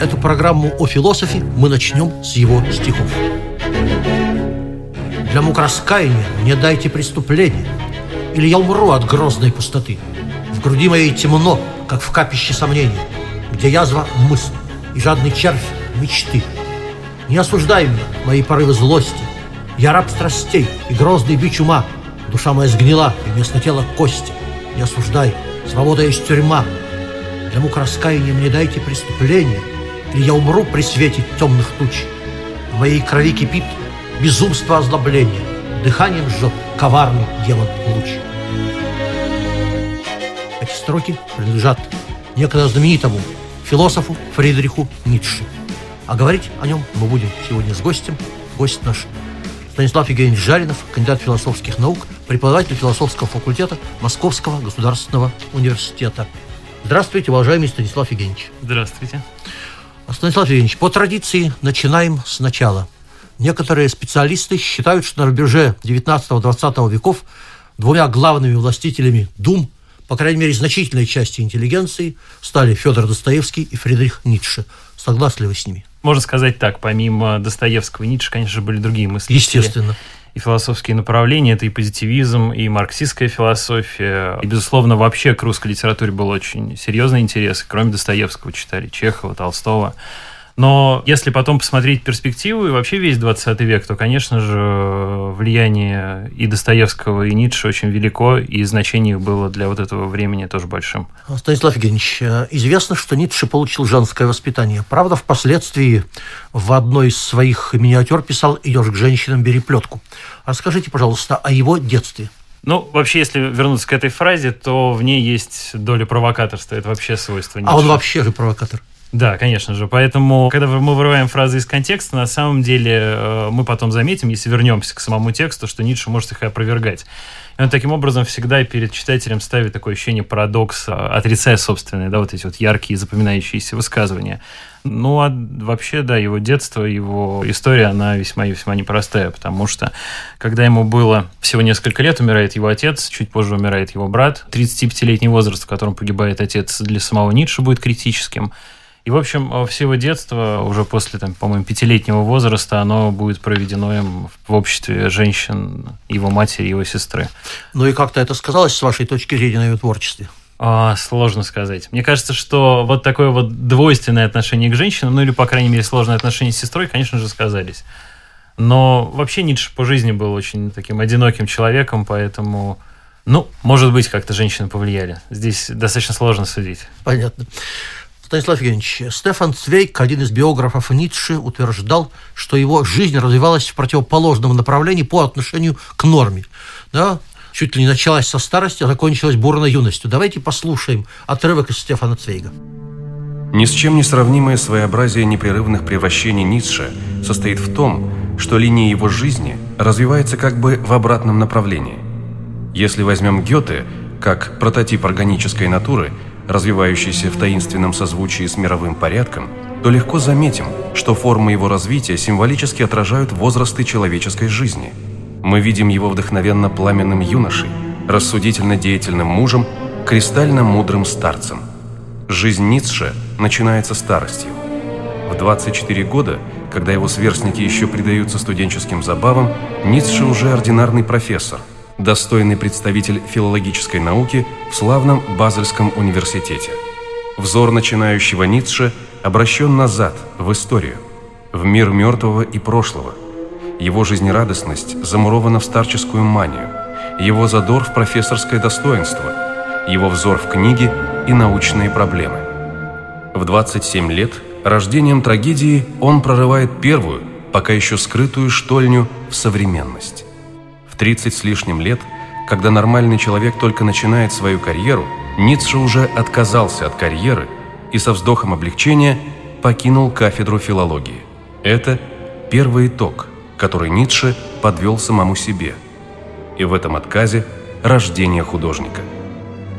Эту программу о философе мы начнем с его стихов. Для мук раскаяния мне дайте преступление, Или я умру от грозной пустоты. В груди моей темно, как в капище сомнения, Где язва мысль и жадный червь мечты. Не осуждай меня, мои порывы злости. Я раб страстей и грозный бич ума. Душа моя сгнила, и вместо тела кости. Не осуждай, свобода есть тюрьма. Для мук раскаяния мне дайте преступление, Или я умру при свете темных туч. В моей крови кипит безумство озлобления, Дыханием жжет коварный демон луч. Эти строки принадлежат некогда знаменитому философу Фридриху Ницше. А говорить о нем мы будем сегодня с гостем. Гость наш Станислав Евгеньевич Жаринов, кандидат философских наук, преподаватель философского факультета Московского государственного университета. Здравствуйте, уважаемый Станислав Евгеньевич. Здравствуйте. Станислав Евгеньевич, по традиции начинаем сначала. Некоторые специалисты считают, что на рубеже 19-20 веков двумя главными властителями дум, по крайней мере, значительной части интеллигенции, стали Федор Достоевский и Фридрих Ницше. Согласны ли вы с ними? Можно сказать так, помимо Достоевского и Ницше, конечно, были другие мысли. Естественно. И философские направления, это и позитивизм, и марксистская философия. И, безусловно, вообще к русской литературе был очень серьезный интерес. Кроме Достоевского читали Чехова, Толстого. Но если потом посмотреть перспективу и вообще весь 20 век, то, конечно же, влияние и Достоевского, и Ницше очень велико, и значение их было для вот этого времени тоже большим. Станислав Евгеньевич, э, известно, что Ницше получил женское воспитание. Правда, впоследствии в одной из своих миниатюр писал «Идешь к женщинам, бери плетку». Расскажите, пожалуйста, о его детстве. Ну, вообще, если вернуться к этой фразе, то в ней есть доля провокаторства. Это вообще свойство Ницше. А он вообще же провокатор. Да, конечно же. Поэтому, когда мы вырываем фразы из контекста, на самом деле э, мы потом заметим, если вернемся к самому тексту, что Ницше может их опровергать. И он таким образом всегда перед читателем ставит такое ощущение парадокса, отрицая собственные, да, вот эти вот яркие запоминающиеся высказывания. Ну, а вообще, да, его детство, его история, она весьма и весьма непростая, потому что, когда ему было всего несколько лет, умирает его отец, чуть позже умирает его брат. 35-летний возраст, в котором погибает отец, для самого Ницше будет критическим. И, в общем, э, все его детство, уже после, там, по-моему, пятилетнего возраста, оно будет проведено им в обществе женщин, его матери, его сестры. Ну и как-то это сказалось с вашей точки зрения на его творчестве? А, сложно сказать. Мне кажется, что вот такое вот двойственное отношение к женщинам, ну или, по крайней мере, сложное отношение с сестрой, конечно же, сказались. Но вообще Ницше по жизни был очень таким одиноким человеком, поэтому, ну, может быть, как-то женщины повлияли. Здесь достаточно сложно судить. Понятно. Станислав Евгеньевич, Стефан Цвейк, один из биографов Ницше, утверждал, что его жизнь развивалась в противоположном направлении по отношению к норме. Да? Чуть ли не началась со старости, а закончилась бурной юностью. Давайте послушаем отрывок из Стефана Цвейга. Ни с чем не сравнимое своеобразие непрерывных превращений Ницше состоит в том, что линия его жизни развивается как бы в обратном направлении. Если возьмем Гёте как прототип органической натуры – развивающийся в таинственном созвучии с мировым порядком, то легко заметим, что формы его развития символически отражают возрасты человеческой жизни. Мы видим его вдохновенно пламенным юношей, рассудительно деятельным мужем, кристально мудрым старцем. Жизнь Ницше начинается старостью. В 24 года, когда его сверстники еще предаются студенческим забавам, Ницше уже ординарный профессор – достойный представитель филологической науки в славном Базельском университете. Взор начинающего Ницше обращен назад, в историю, в мир мертвого и прошлого. Его жизнерадостность замурована в старческую манию, его задор в профессорское достоинство, его взор в книги и научные проблемы. В 27 лет рождением трагедии он прорывает первую, пока еще скрытую штольню в современность. 30 с лишним лет, когда нормальный человек только начинает свою карьеру, Ницше уже отказался от карьеры и со вздохом облегчения покинул кафедру филологии. Это первый итог, который Ницше подвел самому себе. И в этом отказе рождение художника.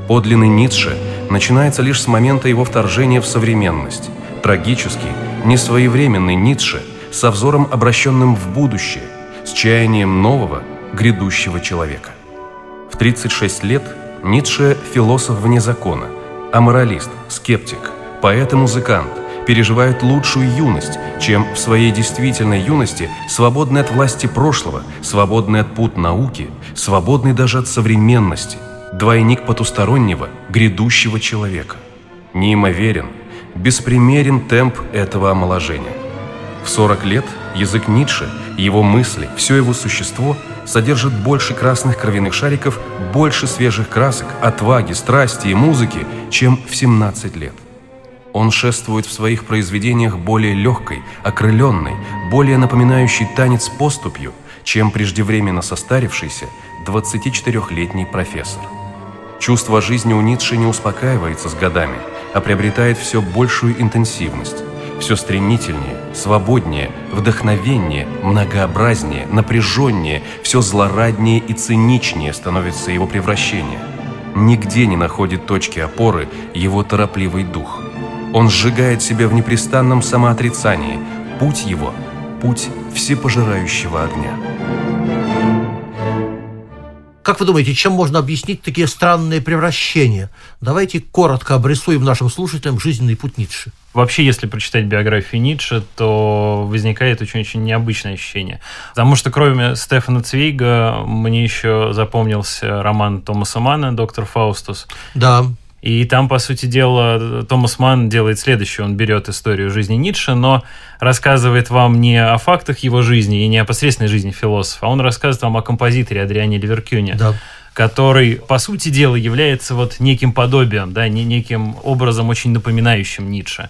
Подлинный Ницше начинается лишь с момента его вторжения в современность. Трагический, несвоевременный Ницше со взором, обращенным в будущее, с чаянием нового, грядущего человека. В 36 лет Ницше – философ вне закона, аморалист, скептик, поэт и музыкант, переживает лучшую юность, чем в своей действительной юности свободный от власти прошлого, свободный от пут науки, свободный даже от современности, двойник потустороннего, грядущего человека. Неимоверен, беспримерен темп этого омоложения. В 40 лет язык Ницше, его мысли, все его существо содержит больше красных кровяных шариков, больше свежих красок, отваги, страсти и музыки, чем в 17 лет. Он шествует в своих произведениях более легкой, окрыленной, более напоминающей танец поступью, чем преждевременно состарившийся 24-летний профессор. Чувство жизни у Ницше не успокаивается с годами, а приобретает все большую интенсивность. Все стремительнее, свободнее, вдохновеннее, многообразнее, напряженнее, все злораднее и циничнее становится его превращение. Нигде не находит точки опоры его торопливый дух – он сжигает себя в непрестанном самоотрицании. Путь его – путь всепожирающего огня. Как вы думаете, чем можно объяснить такие странные превращения? Давайте коротко обрисуем нашим слушателям жизненный путь Ницше. Вообще, если прочитать биографию Ницше, то возникает очень-очень необычное ощущение. Потому что кроме Стефана Цвейга мне еще запомнился роман Томаса Мана «Доктор Фаустус». Да. И там, по сути дела, Томас Ман делает следующее. Он берет историю жизни Ницше, но рассказывает вам не о фактах его жизни и не о посредственной жизни философа, а он рассказывает вам о композиторе Адриане Ливеркюне. Да который, по сути дела, является вот неким подобием, да, не неким образом очень напоминающим Ницше.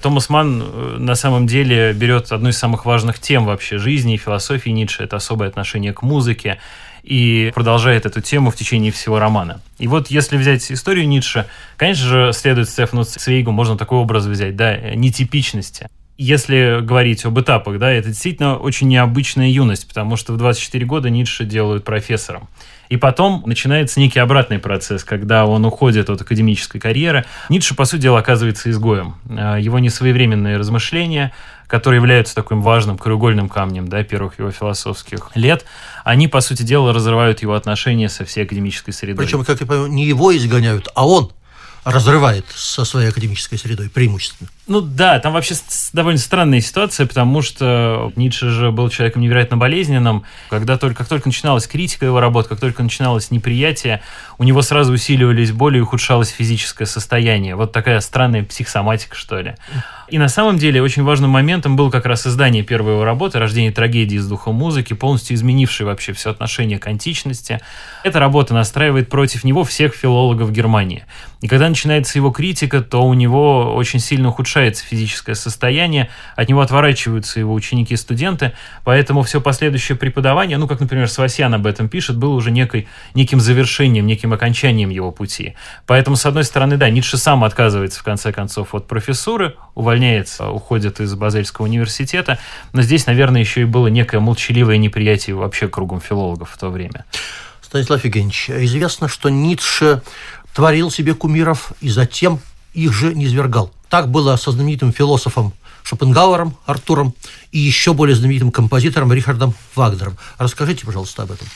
Томас Ман э, на самом деле берет одну из самых важных тем вообще жизни и философии Ницше. Это особое отношение к музыке и продолжает эту тему в течение всего романа. И вот если взять историю Ницше, конечно же, следует Стефану Цвейгу, можно такой образ взять, да, нетипичности. Если говорить об этапах, да, это действительно очень необычная юность, потому что в 24 года Ницше делают профессором. И потом начинается некий обратный процесс, когда он уходит от академической карьеры. Ницше, по сути дела, оказывается изгоем. А, его несвоевременные размышления, которые являются таким важным краеугольным камнем да, первых его философских лет, они, по сути дела, разрывают его отношения со всей академической средой. Причем, как я понимаю, не его изгоняют, а он разрывает со своей академической средой преимущественно. Ну да, там вообще довольно странная ситуация, потому что Ницше же был человеком невероятно болезненным. Когда только, как только начиналась критика его работ, как только начиналось неприятие, у него сразу усиливались боли и ухудшалось физическое состояние. Вот такая странная психосоматика, что ли. И на самом деле очень важным моментом был как раз издание первой его работы «Рождение трагедии из духа музыки», полностью изменившей вообще все отношение к античности. Эта работа настраивает против него всех филологов Германии. И когда начинается его критика, то у него очень сильно ухудшается физическое состояние, от него отворачиваются его ученики и студенты, поэтому все последующее преподавание, ну, как, например, Свасьян об этом пишет, было уже некой, неким завершением, неким окончанием его пути. Поэтому, с одной стороны, да, Ницше сам отказывается, в конце концов, от профессуры, увольняется, уходит из Базельского университета, но здесь, наверное, еще и было некое молчаливое неприятие вообще кругом филологов в то время. Станислав Евгеньевич, известно, что Ницше творил себе кумиров и затем их же не свергал. Так было со знаменитым философом Шопенгауэром Артуром и еще более знаменитым композитором Рихардом Вагнером. Расскажите, пожалуйста, об этом.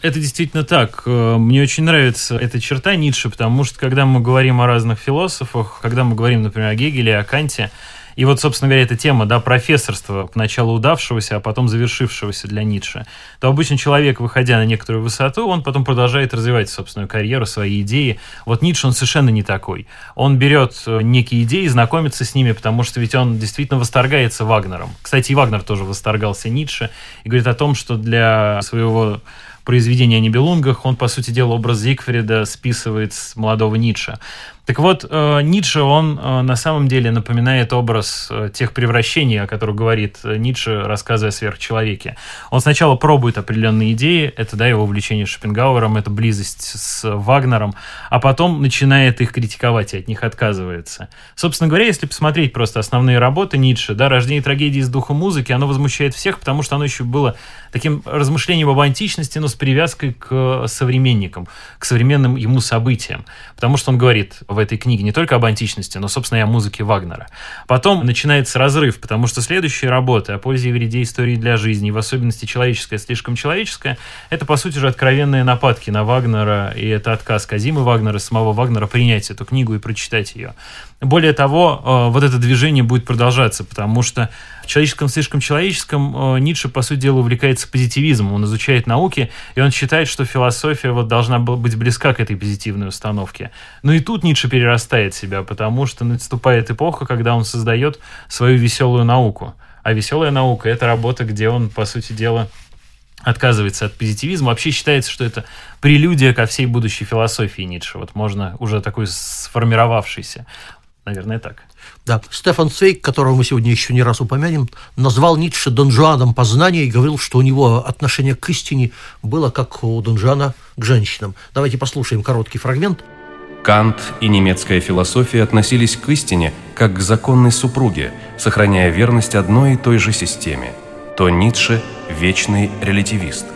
Это действительно так. Э, мне очень нравится эта черта Ницше, потому что когда мы говорим о разных философах, когда мы говорим, например, о Гегеле, о Канте, и вот, собственно говоря, эта тема, да, профессорства, поначалу удавшегося, а потом завершившегося для Ницше, то обычно человек, выходя на некоторую высоту, он потом продолжает развивать собственную карьеру, свои идеи. Вот Ницше, он совершенно не такой. Он берет э, некие идеи, знакомится с ними, потому что ведь он действительно восторгается Вагнером. Кстати, и Вагнер тоже восторгался Ницше и говорит о том, что для своего произведения о Нибелунгах, он, по сути дела, образ Зигфрида списывает с молодого Ницше. Так вот, э, Ницше, он э, на самом деле напоминает образ э, тех превращений, о которых говорит Ницше, рассказывая о сверхчеловеке. Он сначала пробует определенные идеи, это да, его увлечение Шопенгауэром, это близость с Вагнером, а потом начинает их критиковать и от них отказывается. Собственно говоря, если посмотреть просто основные работы Ницше, да, «Рождение трагедии с духом музыки», оно возмущает всех, потому что оно еще было таким размышлением об античности, но с привязкой к современникам, к современным ему событиям. Потому что он говорит в этой книге не только об античности, но, собственно, и о музыке Вагнера. Потом начинается разрыв, потому что следующие работы о пользе и вреде истории для жизни, в особенности человеческая, слишком человеческая, это, по сути же, откровенные нападки на Вагнера, и это отказ Казимы Вагнера, самого Вагнера принять эту книгу и прочитать ее. Более того, э, вот это движение будет продолжаться, потому что в человеческом слишком человеческом э, Ницше, по сути дела, увлекается позитивизмом. Он изучает науки, и он считает, что философия вот должна быть близка к этой позитивной установке. Но и тут Ницше перерастает себя, потому что наступает эпоха, когда он создает свою веселую науку. А веселая наука — это работа, где он, по сути дела, отказывается от позитивизма. Вообще считается, что это прелюдия ко всей будущей философии Ницше. Вот можно уже такой сформировавшийся. Наверное, так. Да, Стефан Цвейк, которого мы сегодня еще не раз упомянем, назвал Ницше Дон Жуаном познания и говорил, что у него отношение к истине было как у Дон Жуана к женщинам. Давайте послушаем короткий фрагмент. Кант и немецкая философия относились к истине как к законной супруге, сохраняя верность одной и той же системе. То Ницше – вечный релятивист.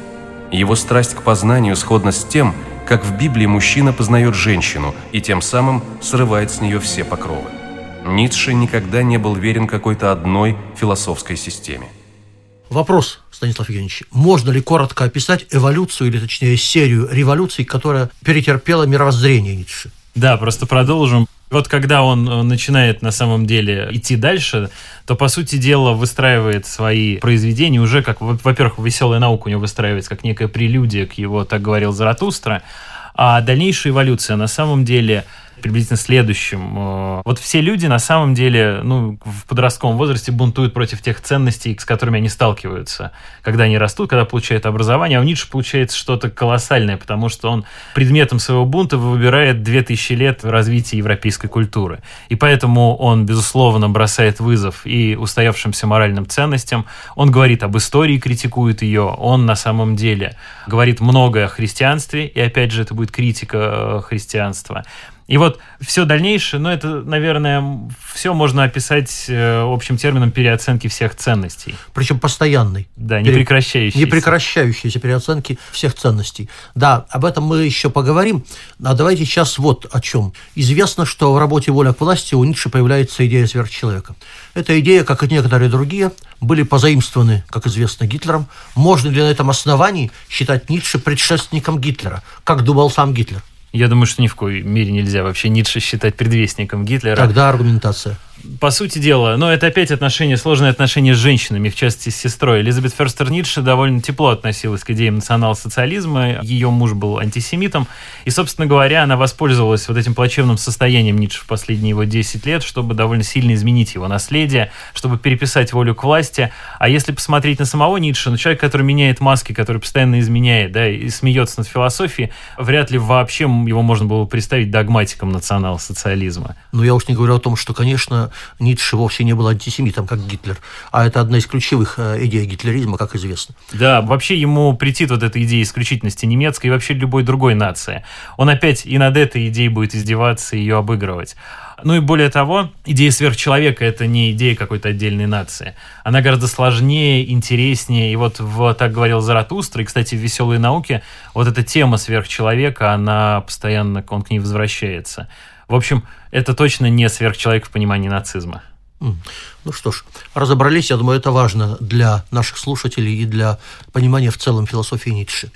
Его страсть к познанию сходна с тем, как в Библии мужчина познает женщину и тем самым срывает с нее все покровы. Ницше никогда не был верен какой-то одной философской системе. Вопрос, Станислав Евгеньевич. Можно ли коротко описать эволюцию, или точнее серию революций, которая перетерпела мировоззрение Ницше? Да, просто продолжим. Вот когда он э, начинает на самом деле идти дальше, то, по сути дела, выстраивает свои произведения уже как, во-первых, веселая наука у него выстраивается как некая прелюдия к его, так говорил Заратустра, а дальнейшая эволюция на самом деле приблизительно следующим. Э, вот все люди на самом деле ну, в подростковом возрасте бунтуют против тех ценностей, с которыми они сталкиваются, когда они растут, когда получают образование. А у Ницше получается что-то колоссальное, потому что он предметом своего бунта выбирает 2000 лет развития европейской культуры. И поэтому он, безусловно, бросает вызов и устоявшимся моральным ценностям. Он говорит об истории, критикует ее. Он на самом деле говорит многое о христианстве, и опять же это будет критика э, христианства. И вот все дальнейшее, ну, это, наверное, все можно описать э, общим термином переоценки всех ценностей. Причем постоянной. Да, непрекращающейся. Непрекращающейся переоценки всех ценностей. Да, об этом мы еще поговорим. А давайте сейчас вот о чем. Известно, что в работе «Воля к власти» у Ницше появляется идея сверхчеловека. Эта идея, как и некоторые другие, были позаимствованы, как известно, Гитлером. Можно ли на этом основании считать Ницше предшественником Гитлера, как думал сам Гитлер? Я думаю, что ни в коей мере нельзя вообще Ницше считать предвестником Гитлера. Тогда аргументация по сути дела, но это опять отношения, сложные отношения с женщинами, в частности с сестрой. Элизабет Ферстер Ницше довольно тепло относилась к идеям национал-социализма. Ее муж был антисемитом. И, собственно говоря, она воспользовалась вот этим плачевным состоянием Ницше в последние его 10 лет, чтобы довольно сильно изменить его наследие, чтобы переписать волю к власти. А если посмотреть на самого Ницше, ну, человек, который меняет маски, который постоянно изменяет, да, и смеется над философией, вряд ли вообще его можно было представить догматиком национал-социализма. Ну, я уж не говорю о том, что, конечно, Ницше вовсе не был антисемитом, как Гитлер, а это одна из ключевых э, идей гитлеризма, как известно. Да, вообще ему претит вот эта идея исключительности немецкой и вообще любой другой нации. Он опять и над этой идеей будет издеваться и ее обыгрывать. Ну и более того, идея сверхчеловека – это не идея какой-то отдельной нации. Она гораздо сложнее, интереснее. И вот в, так говорил Заратустра, и, кстати, в «Веселой науке» вот эта тема сверхчеловека, она постоянно, он к ней возвращается. В общем, это точно не сверхчеловек в понимании нацизма. Ну что ж, разобрались, я думаю, это важно для наших слушателей и для понимания в целом философии Ницше.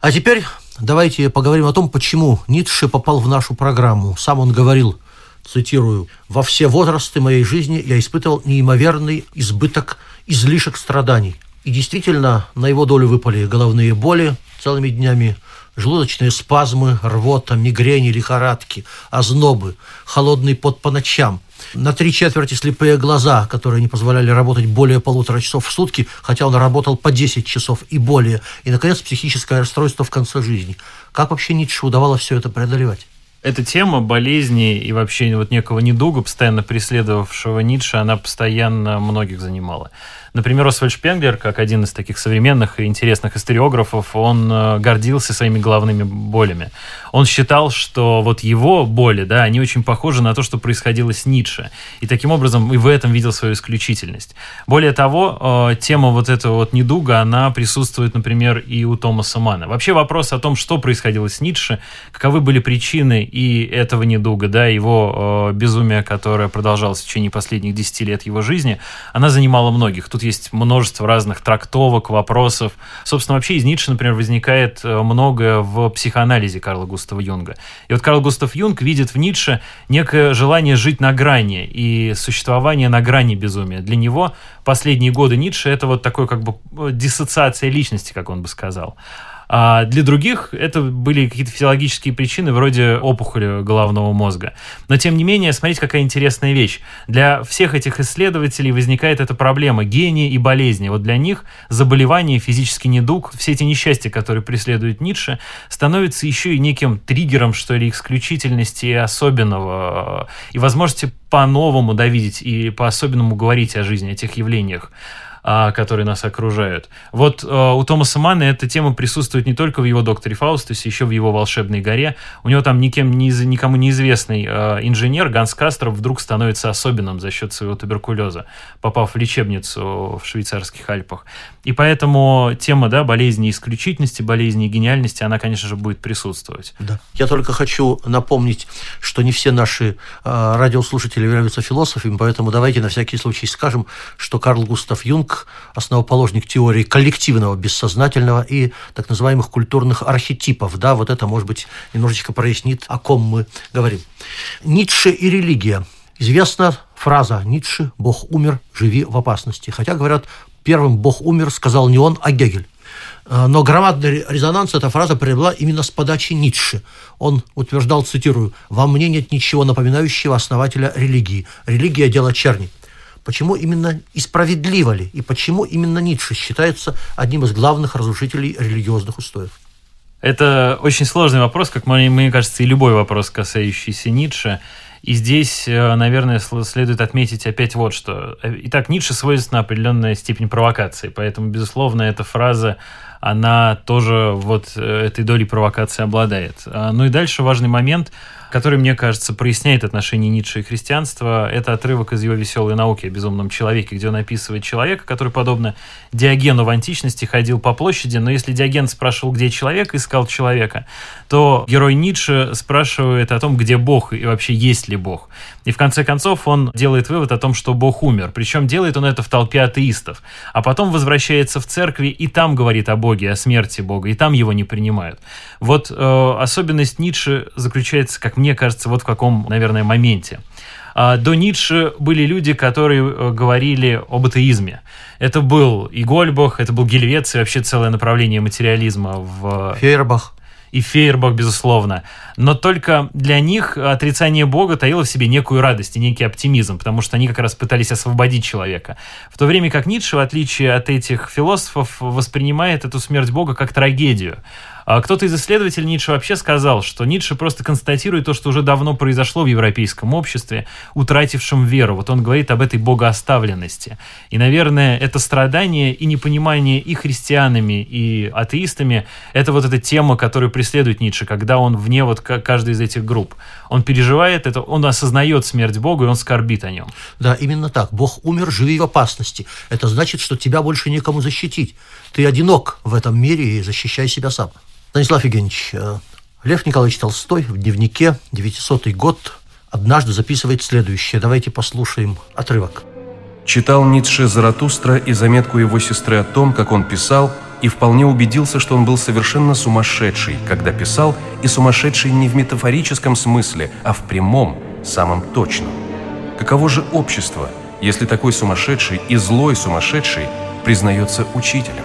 А теперь давайте поговорим о том, почему Ницше попал в нашу программу. Сам он говорил, цитирую, «Во все возрасты моей жизни я испытывал неимоверный избыток, излишек страданий». И действительно, на его долю выпали головные боли целыми днями, желудочные спазмы, рвота, мигрени, лихорадки, ознобы, холодный пот по ночам, на три четверти слепые глаза, которые не позволяли работать более полутора часов в сутки, хотя он работал по 10 часов и более, и, наконец, психическое расстройство в конце жизни. Как вообще Ницше удавалось все это преодолевать? Эта тема болезни и вообще вот некого недуга, постоянно преследовавшего Ницше, она постоянно многих занимала. Например, Освальд Шпенглер, как один из таких современных и интересных историографов, он э, гордился своими головными болями. Он считал, что вот его боли, да, они очень похожи на то, что происходило с Ницше. И таким образом и в этом видел свою исключительность. Более того, э, тема вот этого вот недуга, она присутствует, например, и у Томаса Мана. Вообще вопрос о том, что происходило с Ницше, каковы были причины и этого недуга, да, его э, безумия, которое продолжалось в течение последних 10 лет его жизни, она занимала многих. Тут есть множество разных трактовок, вопросов. Собственно, вообще из Ницше, например, возникает э, многое в психоанализе Карла Густава Юнга. И вот Карл Густав Юнг видит в Ницше некое желание жить на грани и существование на грани безумия. Для него последние годы Ницше это вот такой как бы э, диссоциация личности, как он бы сказал. А для других это были какие-то физиологические причины вроде опухоли головного мозга. Но тем не менее, смотрите, какая интересная вещь. Для всех этих исследователей возникает эта проблема гения и болезни. Вот для них заболевание, физический недуг, все эти несчастья, которые преследуют Ницше, становятся еще и неким триггером, что ли, исключительности и особенного, и возможности по-новому довидеть и по-особенному говорить о жизни, о тех явлениях. А, которые нас окружают. Вот а, у Томаса Манна эта тема присутствует не только в его «Докторе Фаустусе», еще в его «Волшебной горе». У него там никем, никому неизвестный а, инженер Ганс Кастров вдруг становится особенным за счет своего туберкулеза, попав в лечебницу в швейцарских Альпах. И поэтому тема да, болезни исключительности, болезни гениальности, она, конечно же, будет присутствовать. Да. Я только хочу напомнить, что не все наши э, радиослушатели являются философами, поэтому давайте на всякий случай скажем, что Карл Густав Юнг основоположник теории коллективного бессознательного и так называемых культурных архетипов. Да, вот это, может быть, немножечко прояснит, о ком мы говорим. Ницше и религия. Известна фраза Ницше «Бог умер, живи в опасности». Хотя, говорят, первым «Бог умер» сказал не он, а Гегель. А, но громадный резонанс эта фраза приобрела именно с подачи Ницше. Он утверждал, цитирую, «Во мне нет ничего напоминающего основателя религии. Религия – дело черни». Почему именно и справедливо ли, и почему именно Ницше считается одним из главных разрушителей религиозных устоев? Это очень сложный вопрос, как мне, кажется, и любой вопрос, касающийся Ницше. И здесь, э, наверное, следует отметить опять вот что. Итак, Ницше свойственна определенная степень провокации, поэтому, безусловно, эта фраза, она тоже вот э, этой долей провокации обладает. А, ну и дальше важный момент – который, мне кажется, проясняет отношения Ницше и христианства. Это отрывок из его «Веселой науки» о безумном человеке, где он описывает человека, который, подобно Диогену в античности, ходил по площади, но если Диоген спрашивал, где человек, искал человека, то герой Ницше спрашивает о том, где Бог и вообще есть ли Бог. И в конце концов он делает вывод о том, что Бог умер. Причем делает он это в толпе атеистов. А потом возвращается в церкви и там говорит о Боге, о смерти Бога, и там его не принимают. Вот э, особенность Ницше заключается, как мне кажется, вот в каком, наверное, моменте. А, до Ницше были люди, которые э, говорили об атеизме. Это был и Гольбах, это был Гельвец, и вообще целое направление материализма в... Фейербах и Фейербах, безусловно. Но только для них отрицание Бога таило в себе некую радость и некий оптимизм, потому что они как раз пытались освободить человека. В то время как Ницше, в отличие от этих философов, воспринимает эту смерть Бога как трагедию. А кто-то из исследователей Ницше вообще сказал, что Ницше просто констатирует то, что уже давно произошло в европейском обществе, утратившем веру. Вот он говорит об этой богооставленности. И, наверное, это страдание и непонимание и христианами, и атеистами, это вот эта тема, которую преследует Ницше, когда он вне вот каждой из этих групп. Он переживает это, он осознает смерть Бога, и он скорбит о нем. Да, именно так. Бог умер, живи в опасности. Это значит, что тебя больше некому защитить. Ты одинок в этом мире и защищай себя сам. Станислав Евгеньевич, э, Лев Николаевич Толстой в дневнике 900 год однажды записывает следующее. Давайте послушаем отрывок. Читал Ницше Заратустра и заметку его сестры о том, как он писал, и вполне убедился, что он был совершенно сумасшедший, когда писал, и сумасшедший не в метафорическом смысле, а в прямом, самом точном. Каково же общество, если такой сумасшедший и злой сумасшедший признается учителем?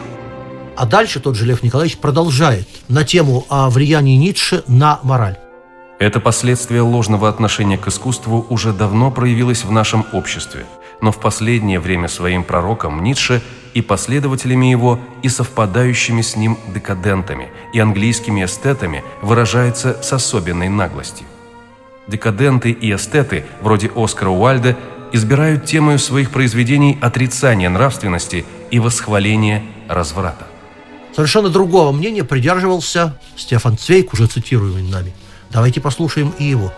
А дальше тот же Лев Николаевич продолжает на тему о влиянии Ницше на мораль. Это последствие ложного отношения к искусству уже давно проявилось в нашем обществе, но в последнее время своим пророком Ницше и последователями его, и совпадающими с ним декадентами и английскими эстетами выражается с особенной наглостью. Декаденты и эстеты, вроде Оскара Уальда, избирают темой своих произведений отрицание нравственности и восхваление разврата. Совершенно другого мнения придерживался Стефан Цвейк, уже цитируемый нами. Давайте послушаем и его.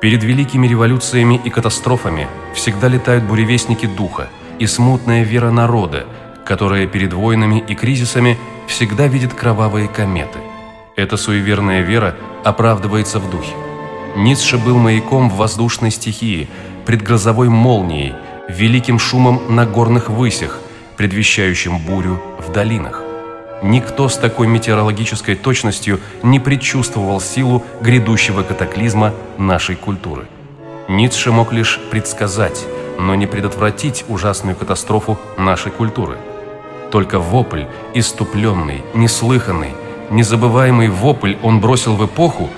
Перед великими революциями и катастрофами всегда летают буревестники духа и смутная вера народа, которая перед войнами и кризисами всегда видит кровавые кометы. Эта суеверная вера оправдывается в духе. Ницше был маяком в воздушной стихии, предгрозовой молнией, великим шумом на горных высях, предвещающим бурю в долинах. Никто с такой метеорологической точностью не предчувствовал силу грядущего катаклизма нашей культуры. Ницше мог лишь предсказать, но не предотвратить ужасную катастрофу нашей культуры. Только вопль, иступленный, неслыханный, незабываемый вопль он бросил в эпоху,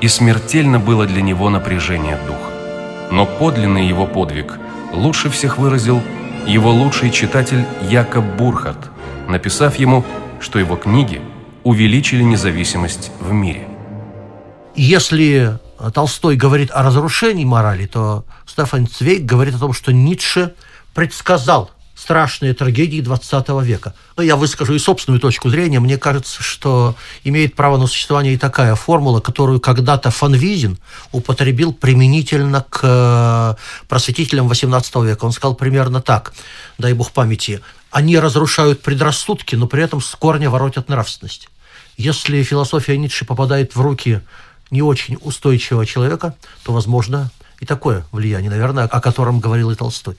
и смертельно было для него напряжение духа. Но подлинный его подвиг лучше всех выразил его лучший читатель Якоб Бурхард, написав ему, что его книги увеличили независимость в мире. Если Толстой говорит о разрушении морали, то Стефан Цвейк говорит о том, что Ницше предсказал страшные трагедии 20 века. Но я выскажу и собственную точку зрения. Мне кажется, что имеет право на существование и такая формула, которую когда-то фон Визин употребил применительно к э, просветителям 18 века. Он сказал примерно так, дай бог памяти, они разрушают предрассудки, но при этом с корня воротят нравственность. Если философия Ницше попадает в руки не очень устойчивого человека, то возможно и такое влияние, наверное, о котором говорил и Толстой.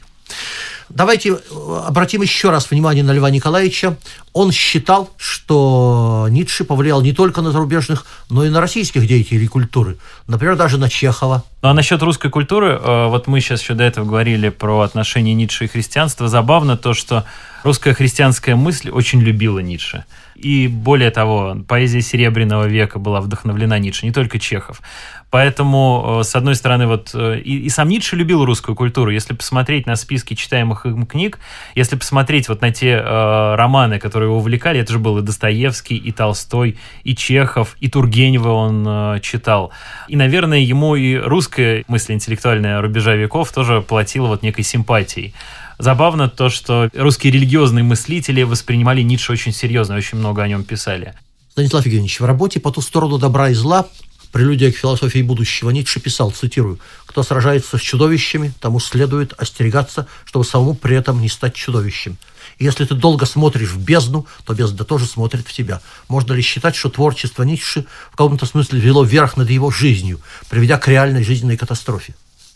Давайте э, обратим еще раз внимание на Льва Николаевича. Он считал, что Ницше повлиял не только на зарубежных, но и на российских деятелей культуры. Например, даже на Чехова. Ну а насчет русской культуры, э, вот мы сейчас еще до этого говорили про отношения Ницше и христианства. Забавно то, что русская христианская мысль очень любила Ницше. И более того, поэзия Серебряного века была вдохновлена Ницше, не только Чехов. Поэтому, э, с одной стороны, вот и, и сам Ницше любил русскую культуру. Если посмотреть на списки читаемых им книг, если посмотреть вот на те э, романы, которые его увлекали, это же был и Достоевский, и Толстой, и Чехов, и Тургенева он э, читал. И, наверное, ему и русская мысль интеллектуальная рубежа веков тоже платила вот некой симпатией. Забавно то, что русские религиозные мыслители воспринимали Ницше очень серьезно, очень много о нем писали. Станислав Евгеньевич, в работе «По ту сторону добра и зла» Прелюдия к философии будущего Ницше писал, цитирую, «Кто сражается с чудовищами, тому следует остерегаться, чтобы самому при этом не стать чудовищем. И если ты долго смотришь в бездну, то бездна тоже смотрит в тебя. Можно ли считать, что творчество Ницше в каком-то смысле вело верх над его жизнью, приведя к реальной жизненной катастрофе?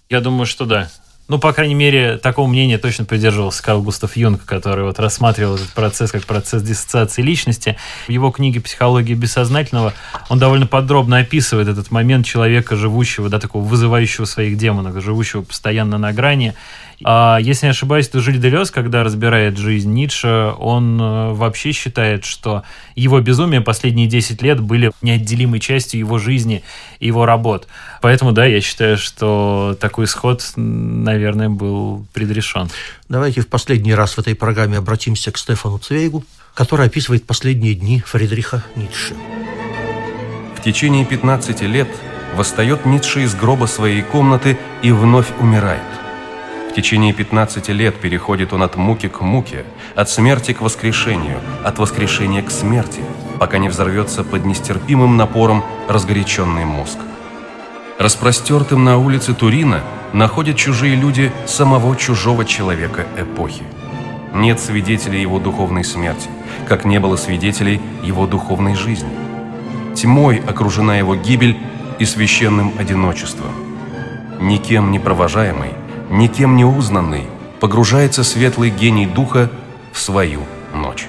Я думаю, что да. Ну, по крайней мере, такого мнения точно придерживался Карл Густав Юнг, который вот рассматривал этот процесс как процесс диссоциации личности. В его книге «Психология бессознательного» он довольно подробно описывает этот момент человека, живущего, да, такого вызывающего своих демонов, живущего постоянно на грани. А, если не ошибаюсь, то Жиль Делес, когда разбирает жизнь Ницше, он э, вообще считает, что его безумие последние 10 лет были неотделимой частью его жизни и его работ. Поэтому, да, я считаю, что такой исход, наверное, был предрешен. Давайте в последний раз в этой программе обратимся к Стефану Цвейгу, который описывает последние дни Фридриха Ницше. В течение 15 лет восстает Ницше из гроба своей комнаты и вновь умирает. В течение 15 лет переходит он от муки к муке, от смерти к воскрешению, от воскрешения к смерти, пока не взорвется под нестерпимым напором разгоряченный мозг. Распростертым на улице Турина находят чужие люди самого чужого человека эпохи. Нет свидетелей его духовной смерти, как не было свидетелей его духовной жизни. Тьмой окружена его гибель и священным одиночеством. Никем не провожаемый, никем не узнанный, погружается светлый гений духа в свою ночь.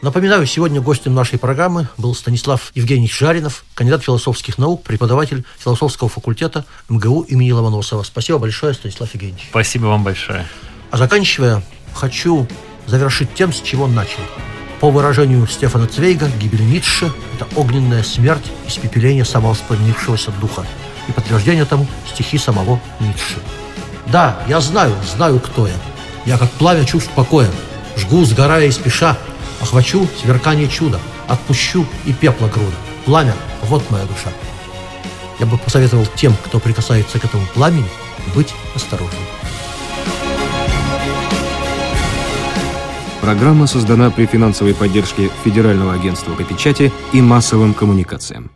Напоминаю, сегодня гостем нашей программы был Станислав Евгений Жаринов, кандидат философских наук, преподаватель философского факультета МГУ имени Ломоносова. Спасибо большое, Станислав Евгеньевич. Спасибо вам большое. А заканчивая, хочу завершить тем, с чего начал. По выражению Стефана Цвейга, гибель Ницше – это огненная смерть, испепеление самовоспламенившегося духа. И подтверждение тому – стихи самого Ницше. Да, я знаю, знаю, кто я. Я, как пламя чувств покоя, жгу, сгорая и спеша, охвачу сверкание чуда, отпущу и пепла груда. Пламя, вот моя душа. Я бы посоветовал тем, кто прикасается к этому пламени, быть осторожным. Программа создана при финансовой поддержке Федерального агентства по печати и массовым коммуникациям.